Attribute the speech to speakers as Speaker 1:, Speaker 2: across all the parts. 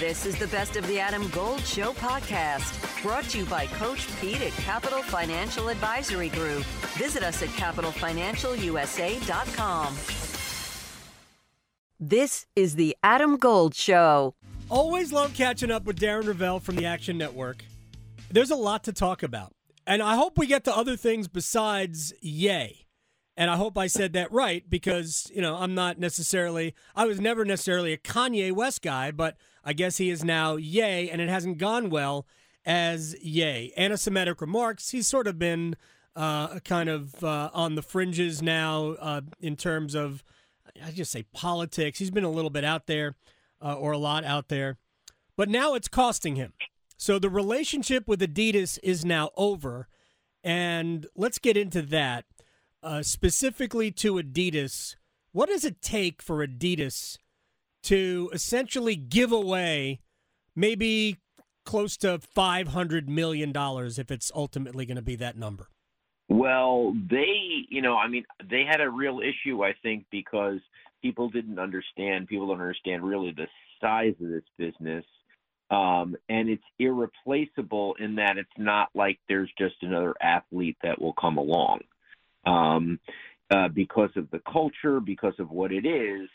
Speaker 1: This is the Best of the Adam Gold Show podcast, brought to you by Coach Pete at Capital Financial Advisory Group. Visit us at capitalfinancialusa.com. This is the Adam Gold Show.
Speaker 2: Always love catching up with Darren Rovell from the Action Network. There's a lot to talk about, and I hope we get to other things besides Ye. And I hope I said that right because, you know, I'm not necessarily, I was never necessarily a Kanye West guy, but I guess he is now Ye, and it hasn't gone well as Ye. Anti Semitic remarks, he's sort of been uh, kind of uh, on the fringes now uh, in terms of, I just say politics. He's been a little bit out there uh, or a lot out there, but now it's costing him. So the relationship with Adidas is now over. And let's get into that uh, specifically to Adidas, what does it take for Adidas to essentially give away maybe close to $500 million if it's ultimately going to be that number?
Speaker 3: Well, they, you know, I mean, they had a real issue, I think, because people didn't understand, people don't understand really the size of this business. Um, and it's irreplaceable in that it's not like there's just another athlete that will come along um, uh, because of the culture, because of what it is.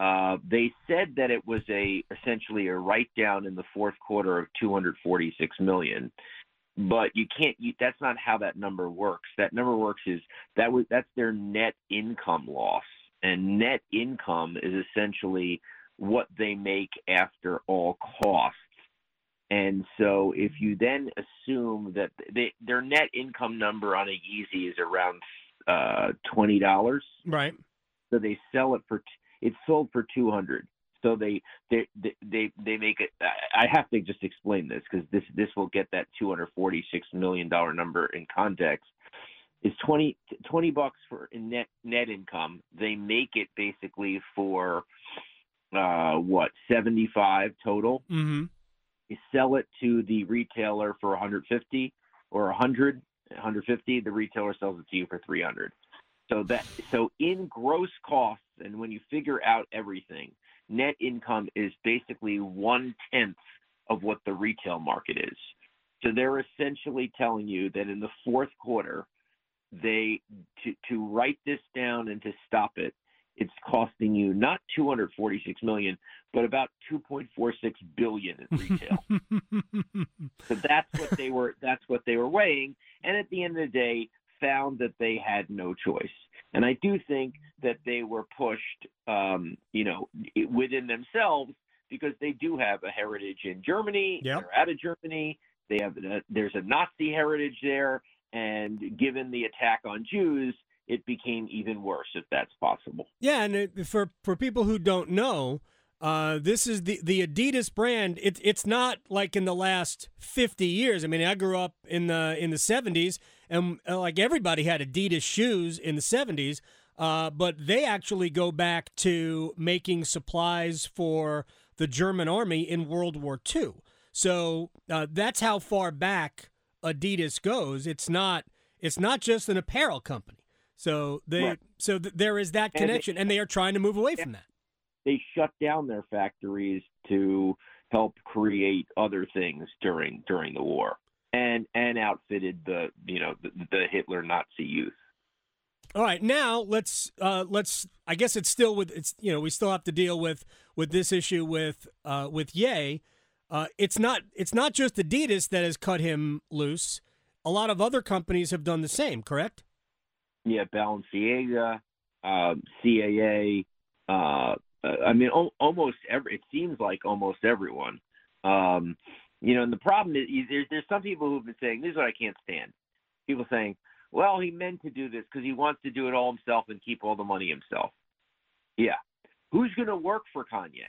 Speaker 3: Uh, they said that it was a essentially a write down in the fourth quarter of 246 million, but you can't. You, that's not how that number works. That number works is that was that's their net income loss, and net income is essentially what they make after all costs. And so, if you then assume that they, their net income number on a Yeezy is around uh, twenty dollars.
Speaker 2: Right.
Speaker 3: So they sell it for it's sold for two hundred. So they they they they make it. I have to just explain this because this this will get that two hundred forty six million dollar number in context. Is 20, 20 bucks for net net income. They make it basically for uh, what seventy five total.
Speaker 2: Mm-hmm.
Speaker 3: You sell it to the retailer for one hundred fifty or a hundred 150 the retailer sells it to you for 300 so that so in gross costs and when you figure out everything net income is basically one tenth of what the retail market is. So they're essentially telling you that in the fourth quarter they to to write this down and to stop it it's costing you not 246 million but about 2.46 billion in retail. So that's what they were that's what they were weighing. And at the end of the day found that they had no choice and i do think that they were pushed um, you know within themselves because they do have a heritage in germany
Speaker 2: yep.
Speaker 3: they're out of germany they have a, there's a nazi heritage there and given the attack on jews it became even worse if that's possible.
Speaker 2: Yeah, and it, for for people who don't know, uh, this is the the Adidas brand. It's it's not like in the last fifty years. I mean, I grew up in the in the seventies, and uh, like everybody had Adidas shoes in the seventies. Uh, but they actually go back to making supplies for the German army in World War II. So uh, that's how far back Adidas goes. It's not it's not just an apparel company. So they right. so th- there is that connection, and they, and they, are trying to move away from that.
Speaker 3: They shut down their factories to help create other things during during the war, and and outfitted the you know the, the Hitler Nazi youth.
Speaker 2: All right, now let's uh, let's. I guess it's still with it's you know we still have to deal with with this issue with uh, with Ye. Uh, it's not it's not just Adidas that has cut him loose. A lot of other companies have done the same. Correct?
Speaker 3: yeah, Balenciaga, um, CAA. Uh, I mean, o- almost every. It seems like almost everyone. Um, you know, and the problem is there's there's some people who've been saying this is what I can't stand. People saying, well, he meant to do this because he wants to do it all himself and keep all the money himself. Yeah, who's going to work for Kanye?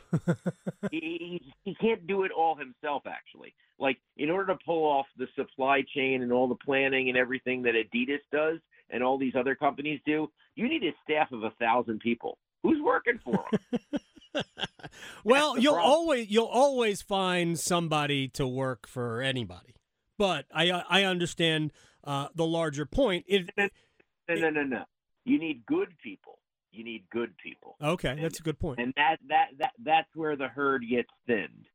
Speaker 3: he, he can't do it all himself, actually. Like, in order to pull off the supply chain and all the planning and everything that Adidas does and all these other companies do, you need a staff of a thousand people. Who's working for them?
Speaker 2: well, you'll problem. always you'll always find somebody to work for anybody. But I I understand uh, the larger point. It,
Speaker 3: no, no, no, no. You need good people you need good people.
Speaker 2: Okay, that's a good point.
Speaker 3: And that that that that's where the herd gets thinned.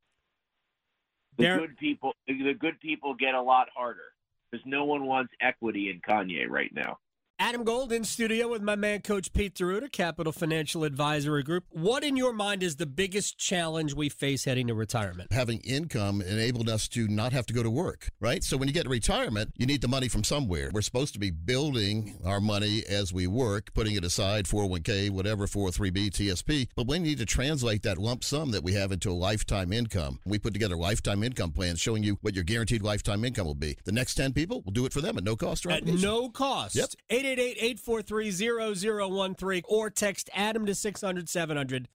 Speaker 3: The
Speaker 2: Darren-
Speaker 3: good people, the good people get a lot harder because no one wants equity in Kanye right now.
Speaker 2: Adam Gold in studio with my man, Coach Pete D'Arruda, Capital Financial Advisory Group. What, in your mind, is the biggest challenge we face heading to retirement?
Speaker 4: having income enabled us to not have to go to work, right? So when you get to retirement, you need the money from somewhere. We're supposed to be building our money as we work, putting it aside, 401k, whatever, 403b, TSP. But we need to translate that lump sum that we have into a lifetime income. We put together lifetime income plans showing you what your guaranteed lifetime income will be. The next 10 people, we'll do it for them at no cost or
Speaker 2: At no cost.
Speaker 4: Yep.
Speaker 2: 888-843-0013 or text Adam to 600 700.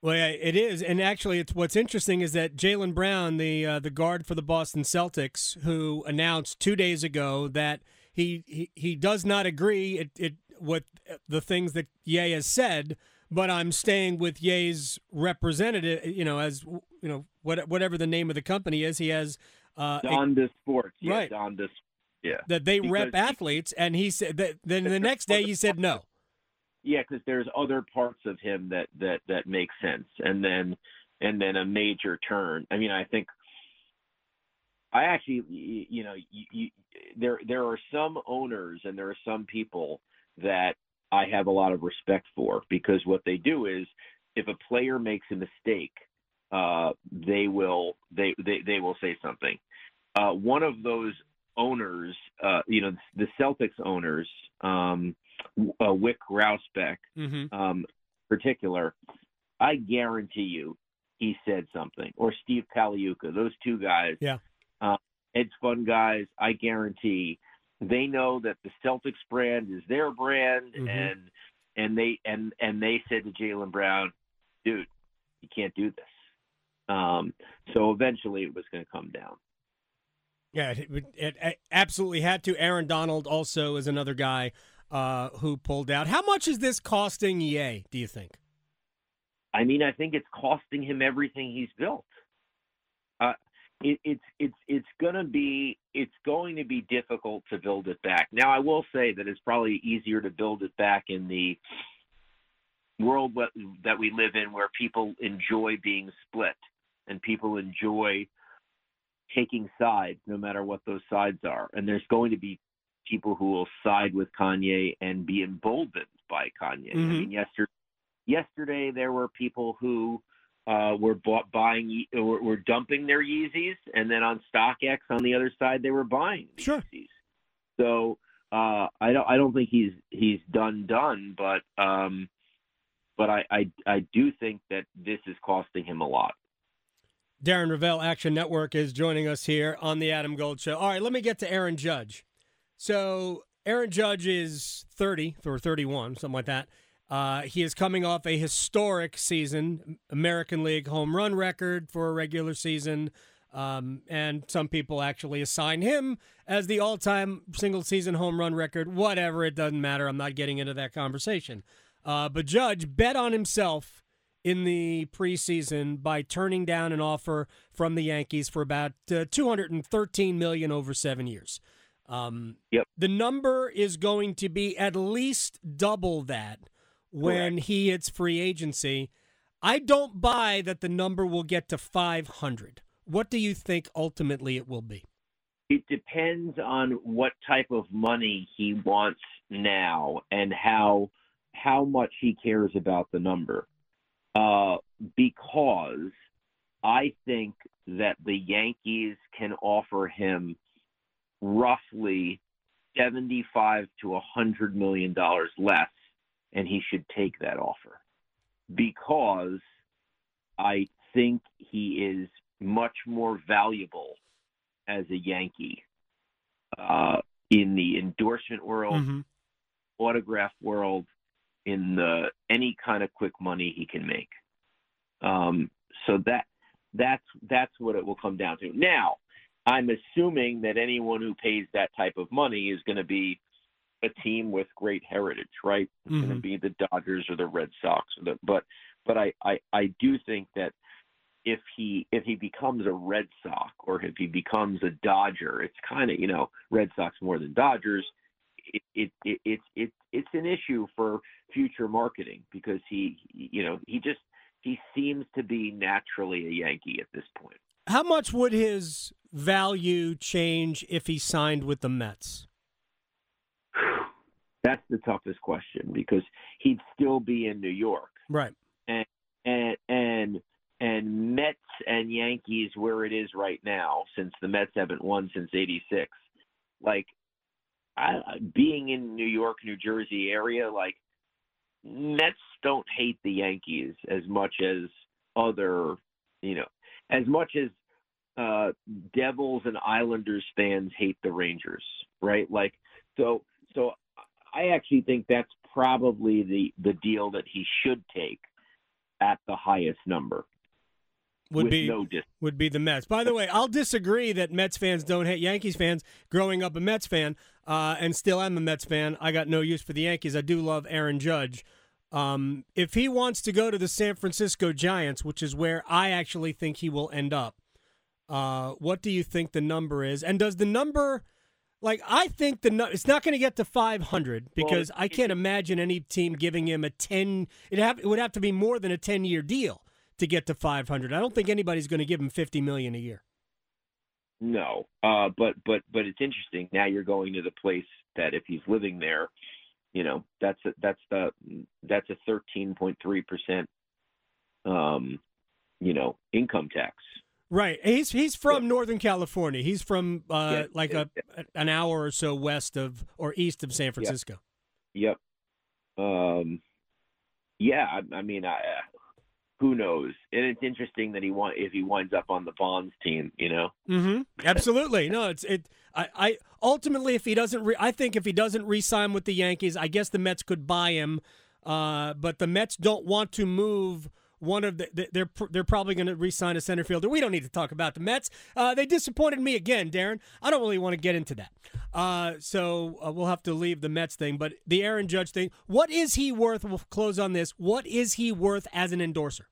Speaker 2: Well, yeah, it is, and actually, it's what's interesting is that Jaylen Brown, the uh, the guard for the Boston Celtics, who announced two days ago that he he, he does not agree it, it with the things that Ye has said, but I'm staying with Ye's representative. You know, as you know, what, whatever the name of the company is, he has uh, a-
Speaker 3: Donda Sports, yeah,
Speaker 2: Right.
Speaker 3: Donda. Yeah,
Speaker 2: that they rep athletes, and he said that. Then the next day he said no.
Speaker 3: yeah, because there's other parts of him that that that make sense, and then and then a major turn. I mean, I think I actually, you know, you, you, there there are some owners and there are some people that I have a lot of respect for because what they do is if a player makes a mistake, uh, they will they, they they will say something. Uh, one of those owners, uh, you know, the Celtics owners, um, uh, Wyc Grousbeck,
Speaker 2: Mm-hmm.
Speaker 3: um, particular, I guarantee you he said something. Or Steve Pagliuca, those two guys.
Speaker 2: Yeah.
Speaker 3: Uh, hedge fund guys, I guarantee they know that the Celtics brand is their brand,
Speaker 2: Mhm.
Speaker 3: and and they and and they said to Jaylen Brown, dude, you can't do this. Um, so eventually it was going to come down.
Speaker 2: Yeah, it, it, it absolutely had to. Aaron Donald also is another guy uh, who pulled out. How much is this costing Ye? Do you think?
Speaker 3: I mean, I think it's costing him everything he's built. Uh, it, it's it's it's gonna be it's going to be difficult to build it back. Now, I will say that it's probably easier to build it back in the world that we live in, where people enjoy being split and people enjoy taking sides, no matter what those sides are. And there's going to be people who will side with Kanye and be emboldened by Kanye. I
Speaker 2: Mhm.
Speaker 3: mean, yesterday yesterday there were people who uh, were bought, buying were, were dumping their Yeezys, and then on StockX on the other side they were buying the
Speaker 2: Sure.
Speaker 3: Yeezys. So uh, I don't I don't think he's he's done done, but um, but I, I I do think that this is costing him a lot.
Speaker 2: Darren Rovell, Action Network, is joining us here on the Adam Gold Show. All right, let me get to Aaron Judge. So Aaron Judge is 30 or 31, something like that. Uh, he is coming off a historic season, American League home run record for a regular season. Um, and some people actually assign him as the all time single season home run record. Whatever, it doesn't matter. I'm not getting into that conversation. Uh, but Judge bet on himself in the preseason by turning down an offer from the Yankees for about uh, 213 million over seven years. Um,
Speaker 3: Yep.
Speaker 2: The number is going to be at least double that when he hits free agency. I don't buy that the number will get to 500. What do you think ultimately it will be?
Speaker 3: It depends on what type of money he wants now and how how much he cares about the number. Uh, because I think that the Yankees can offer him roughly seventy-five to hundred million dollars less, and he should take that offer because I think he is much more valuable as a Yankee uh, in the endorsement world,
Speaker 2: Mm-hmm.
Speaker 3: autograph world, in the any kind of quick money he can make. Um, so that that's that's what it will come down to. Now, I'm assuming that anyone who pays that type of money is going to be a team with great heritage, right? It's going to
Speaker 2: Mhm.
Speaker 3: be the Dodgers or the Red Sox, or the, but but I, I I do think that if he if he becomes a Red Sox or if he becomes a Dodger, it's kind of you know Red Sox more than Dodgers. It, it, it it's it's it's an issue for future marketing because he you know he just he seems to be naturally a Yankee at this point.
Speaker 2: How much would his value change if he signed with the Mets?
Speaker 3: That's the toughest question because he'd still be in New York.
Speaker 2: Right.
Speaker 3: And and and and Mets and Yankees where it is right now, since the Mets haven't won since '86. Like, I, being in New York, New Jersey area, like Mets don't hate the Yankees as much as other, you know, as much as uh Devils and Islanders fans hate the Rangers, right? Like, so so I actually think that's probably the the deal that he should take at the highest number
Speaker 2: would be
Speaker 3: no
Speaker 2: would be the Mets. By the way, I'll disagree that Mets fans don't hate Yankees fans. Growing up a Mets fan, uh, and still am a Mets fan, I got no use for the Yankees. I do love Aaron Judge. Um, if he wants to go to the San Francisco Giants, which is where I actually think he will end up, uh, what do you think the number is? And does the number, like, I think the it's not going to get to 500 because I can't imagine any team giving him a 10. It have it would have to be more than a 10 year deal to get to 500. I don't think anybody's going to give him 50 million a year.
Speaker 3: No, uh, but but but it's interesting. Now you're going to the place that if he's living there, you know, that's a, that's the that's a 13.3 percent, um, you know, income tax.
Speaker 2: Right. He's he's from Northern California. He's from uh,
Speaker 3: Yeah,
Speaker 2: like
Speaker 3: yeah,
Speaker 2: a an hour or so west of or east of San Francisco.
Speaker 3: Yep. Um, yeah, I, I mean, I, who knows? And it's interesting that he want if he winds up on the Bonds team, you know.
Speaker 2: Mm-hmm. Absolutely. No, it's it. I, I ultimately, if he doesn't, re, I think if he doesn't re-sign with the Yankees, I guess the Mets could buy him. Uh, but the Mets don't want to move one of the. They're they're probably going to re-sign a center fielder. We don't need to talk about the Mets. Uh, they disappointed me again, Darren. I don't really want to get into that. Uh, so uh, we'll have to leave the Mets thing. But the Aaron Judge thing. What is he worth? We'll close on this. What is he worth as an endorser?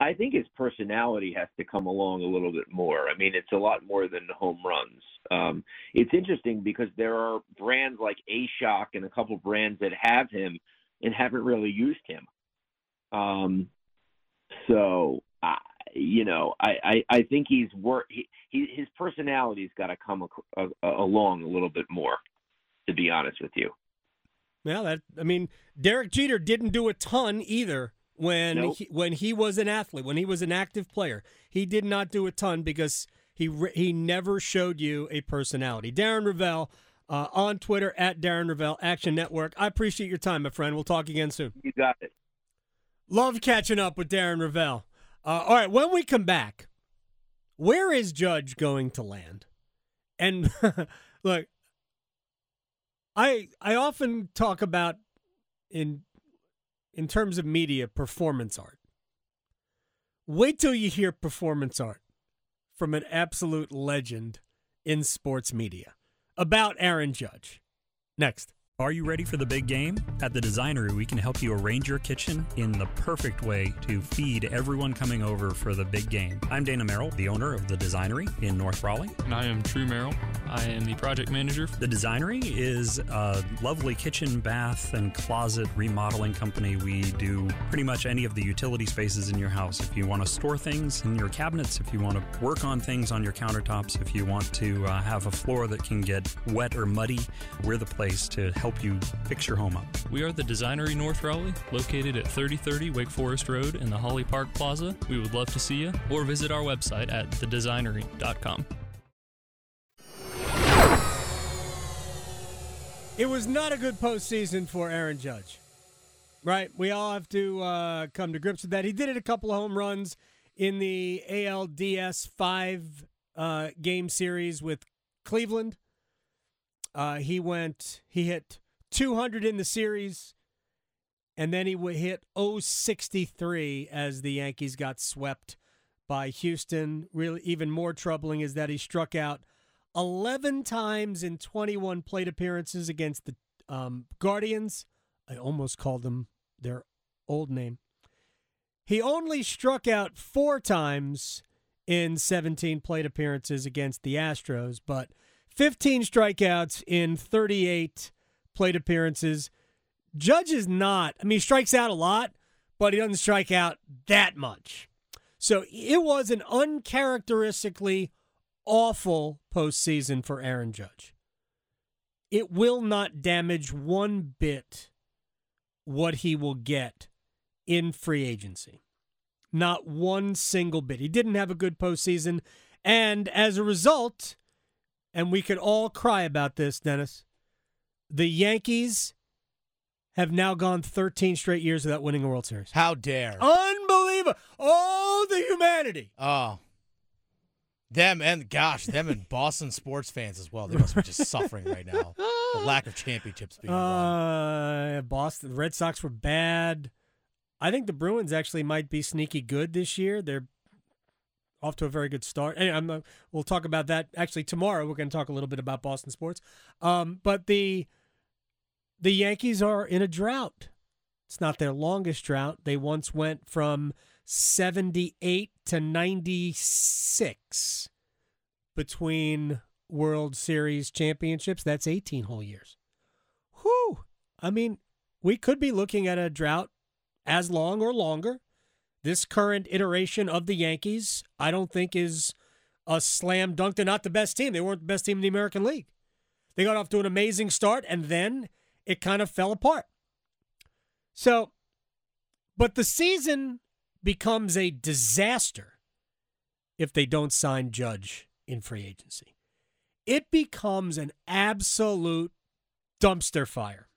Speaker 3: I think his personality has to come along a little bit more. I mean, it's a lot more than home runs. Um, it's interesting because there are brands like A Shock and a couple brands that have him and haven't really used him. Um, so, I, you know, I, I, I think he's work. He, he, his personality's got to come a, a, along a little bit more. To be honest with you.
Speaker 2: Well, that I mean, Derek Jeter didn't do a ton either when
Speaker 3: Nope.
Speaker 2: he, when he was an athlete, when he was an active player. He did not do a ton because he he never showed you a personality. Darren Rovell uh, on Twitter at Darren Rovell Action Network. I appreciate your time, my friend. We'll talk again soon.
Speaker 3: You got it.
Speaker 2: Love catching up with Darren Rovell. Uh, all right, when we come back, where is Judge going to land? And look, I I often talk about in in terms of media performance art. Wait till you hear performance art from an absolute legend in sports media about Aaron Judge. Next.
Speaker 5: Are you ready for the big game? At the Designery, we can help you arrange your kitchen in the perfect way to feed everyone coming over for the big game. I'm Dana Merrill, the owner of the Designery in North Raleigh.
Speaker 6: And I am True Merrill. I am the project manager.
Speaker 5: The Designery is a lovely kitchen, bath, and closet remodeling company. We do pretty much any of the utility spaces in your house. If you want to store things in your cabinets, if you want to work on things on your countertops, if you want to uh, have a floor that can get wet or muddy, we're the place to help you fix your home up.
Speaker 6: We are the Designery North Raleigh, located at 3030 Wake Forest Road in the Holly Park Plaza. We would love to see you, or visit our website at thedesignery.com.
Speaker 2: It was not a good postseason for Aaron Judge. Right? We all have to uh, come to grips with that. He did it a couple of home runs in the ALDS five uh, game series with Cleveland. Uh, he went, he hit 200 in the series, and then he would hit 063 as the Yankees got swept by Houston. Really, even more troubling is that he struck out 11 times in 21 plate appearances against the um, Guardians. I almost called them their old name. He only struck out four times in 17 plate appearances against the Astros, but 15 strikeouts in 38 plate appearances. Judge is not, I mean, he strikes out a lot, but he doesn't strike out that much. So it was an uncharacteristically awful postseason for Aaron Judge. It will not damage one bit what he will get in free agency. Not one single bit. He didn't have a good postseason. And as a result, and we could all cry about this, Dennis, the Yankees have now gone 13 straight years without winning a World Series.
Speaker 7: How dare?
Speaker 2: Unbelievable. Oh, the humanity.
Speaker 7: Oh. Them and gosh, them and Boston sports fans as well. They must be just suffering right now. The lack of championships being.
Speaker 2: Uh, Boston, Red Sox were bad. I think the Bruins actually might be sneaky good this year. They're off to a very good start. Anyway, I'm, uh, we'll talk about that actually tomorrow. We're going to talk a little bit about Boston sports. Um, but the the Yankees are in a drought. It's not their longest drought. They once went from 78 to 96 between World Series championships. That's 18 whole years. Whew. I mean, we could be looking at a drought as long or longer. This current iteration of the Yankees, I don't think is a slam dunk. They're not the best team. They weren't the best team in the American League. They got off to an amazing start and then it kind of fell apart. So, but the season becomes a disaster if they don't sign Judge in free agency. It becomes an absolute dumpster fire.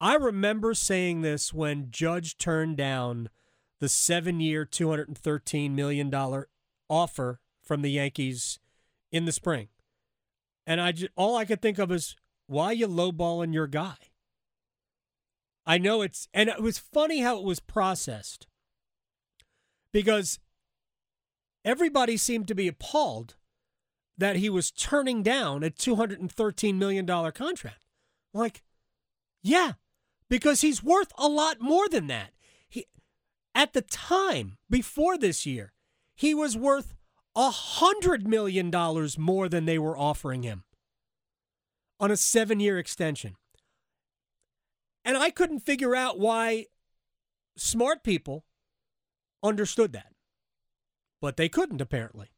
Speaker 2: I remember saying this when Judge turned down the seven year, $213 million offer from the Yankees in the spring. And I just, all I could think of is, why you lowballing your guy? I know it's, and it was funny how it was processed because everybody seemed to be appalled that he was turning down a $213 million contract. Like, yeah, because he's worth a lot more than that. He, at the time, before this year, he was worth a $100 million more than they were offering him on a seven year extension. And I couldn't figure out why smart people understood that. But they couldn't, apparently.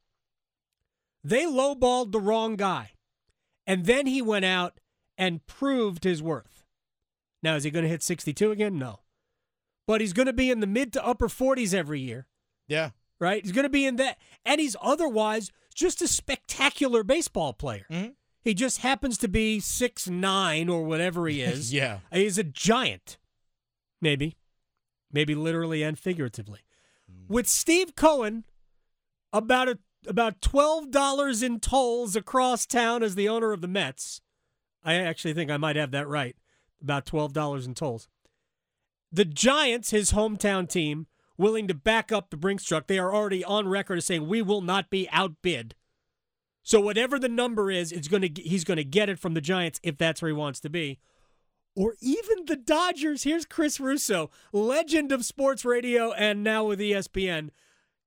Speaker 2: They lowballed the wrong guy. And then he went out and proved his worth. Now, is he going to hit 62 again? No. But he's going to be in the mid to upper 40s every year.
Speaker 7: Yeah.
Speaker 2: Right? He's going to be in that. And he's otherwise just a spectacular baseball player.
Speaker 7: Mm-hmm.
Speaker 2: He just happens to be six nine or whatever he is.
Speaker 7: yeah.
Speaker 2: He's a giant. Maybe. Maybe literally and figuratively. With Steve Cohen about a about twelve dollars in tolls across town as the owner of the Mets. I actually think I might have that right. About twelve dollars in tolls. The Giants, his hometown team, willing to back up the Brinks truck. They are already on record as saying we will not be outbid. So whatever the number is, it's going to he's going to get it from the Giants if that's where he wants to be. Or even the Dodgers. Here's Chris Russo, legend of sports radio and now with ESPN.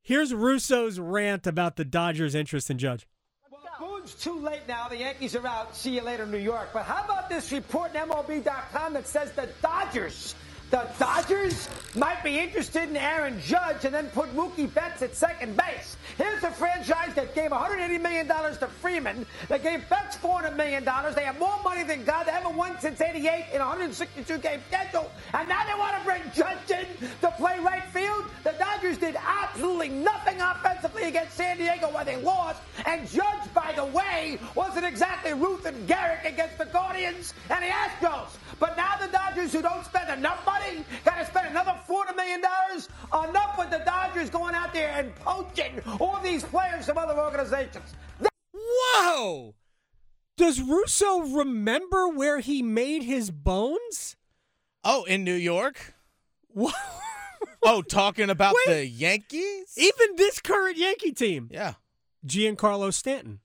Speaker 2: Here's Russo's rant about the Dodgers' interest in Judge.
Speaker 8: Well, Boone's too late now. The Yankees are out. See you later, New York. But how about this report in MLB.com that says the Dodgers, the Dodgers might be interested in Aaron Judge and then put Mookie Betts at second base. Here's a franchise that gave $180 million to Freeman. They gave Betts $400 million. They have more money than God. They haven't won since 88 in a 162 game schedule. And now they want to bring Judge in to play right field. The Dodgers did absolutely nothing offensively against San Diego where they lost. And Judge, by the way, wasn't exactly Ruth and Gehrig against the Guardians and the Astros. But now the Dodgers, who don't spend enough money, got to spend another $400 million. Enough with the Dodgers going out there and poaching all these players from other organizations.
Speaker 2: Whoa! Does Russo remember where he made his bones?
Speaker 7: Oh, in New York?
Speaker 2: What?
Speaker 7: Oh, talking about
Speaker 2: Wait.
Speaker 7: the Yankees?
Speaker 2: Even this current Yankee team,
Speaker 7: Yeah.
Speaker 2: Giancarlo Stanton,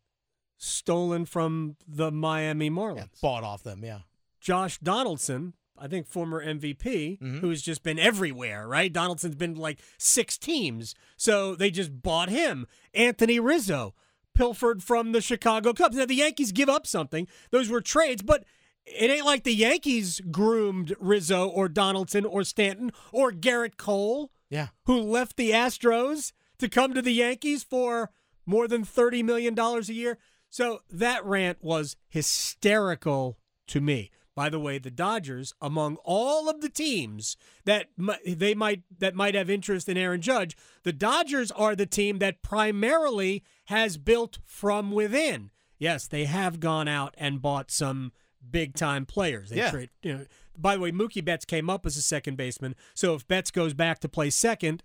Speaker 2: stolen from the Miami Marlins.
Speaker 7: yeah. Bought off them, yeah.
Speaker 2: Josh Donaldson, I think former MVP, mm-hmm. who's just been everywhere, right? Donaldson's been like six teams. So they just bought him. Anthony Rizzo, pilfered from the Chicago Cubs. Now the Yankees give up something. Those were trades, but it ain't like the Yankees groomed Rizzo or Donaldson or Stanton or Gerrit Cole.
Speaker 7: Yeah.
Speaker 2: who left the Astros to come to the Yankees for more than $30 million a year. So that rant was hysterical to me. By the way, the Dodgers, among all of the teams that they might that might have interest in Aaron Judge, the Dodgers are the team that primarily has built from within. Yes, they have gone out and bought some big time players. They
Speaker 7: Yeah.
Speaker 2: trade, you know, by the way, Mookie Betts came up as a second baseman. So if Betts goes back to play second,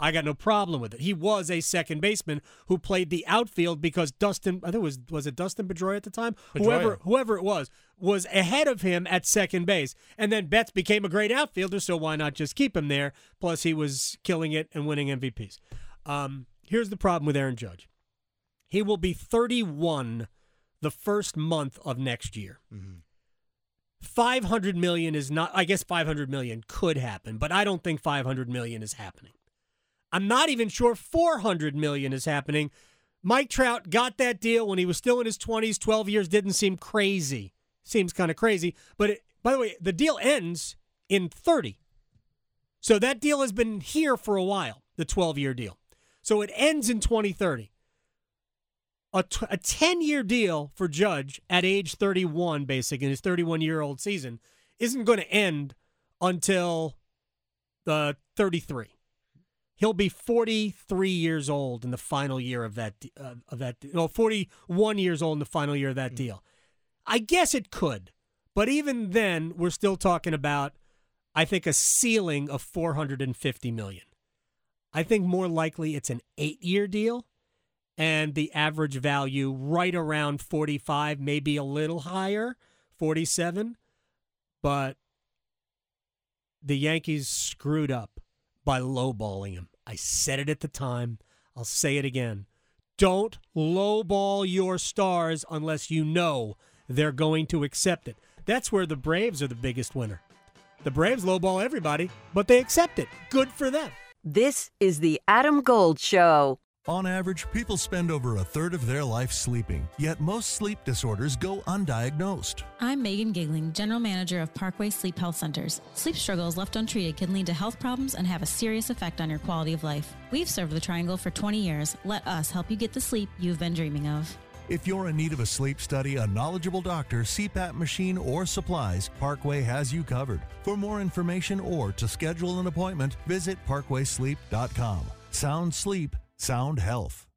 Speaker 2: I got no problem with it. He was a second baseman who played the outfield because Dustin, I think it was was it Dustin Pedroia at the time,
Speaker 7: Pedroia.
Speaker 2: whoever whoever it was, was ahead of him at second base, and then Betts became a great outfielder. So why not just keep him there? Plus, he was killing it and winning MVPs. Um, here's the problem with Aaron Judge. He will be 31 the first month of next year. 500 million is not I guess 500 million could happen, but I don't think 500 million is happening. I'm not even sure 400 million is happening. Mike Trout got that deal when he was still in his 20s, 12 years didn't seem crazy. Seems kind of crazy, but it, by the way, the deal ends in 30. So that deal has been here for a while, the 12-year deal. So it ends in 2030 a, t- a 10 year deal for Judge at age 31, basic in his 31 year old season, isn't going to end until the 33. He'll be 43 years old in the final year of that uh, of that no 41 years old in the final year of that deal. I guess it could, but even then, we're still talking about I think a ceiling of 450 million. I think more likely it's an eight year deal and the average value right around 45, maybe a little higher, 47. But the Yankees screwed up by lowballing him. I said it at the time. I'll say it again. Don't lowball your stars unless you know they're going to accept it. That's where the Braves are the biggest winner. The Braves lowball everybody, but they accept it. Good for them.
Speaker 1: This is the Adam Gold Show.
Speaker 9: On average, people spend over a third of their life sleeping, yet most sleep disorders go undiagnosed.
Speaker 10: I'm Megan Gigling, General Manager of Parkway Sleep Health Centers. Sleep struggles left untreated can lead to health problems and have a serious effect on your quality of life. We've served the Triangle for 20 years. Let us help you get the sleep you've been dreaming of.
Speaker 9: If you're in need of a sleep study, a knowledgeable doctor, CPAP machine, or supplies, Parkway has you covered. For more information or to schedule an appointment, visit parkwaysleep.com. Sound sleep, sound health.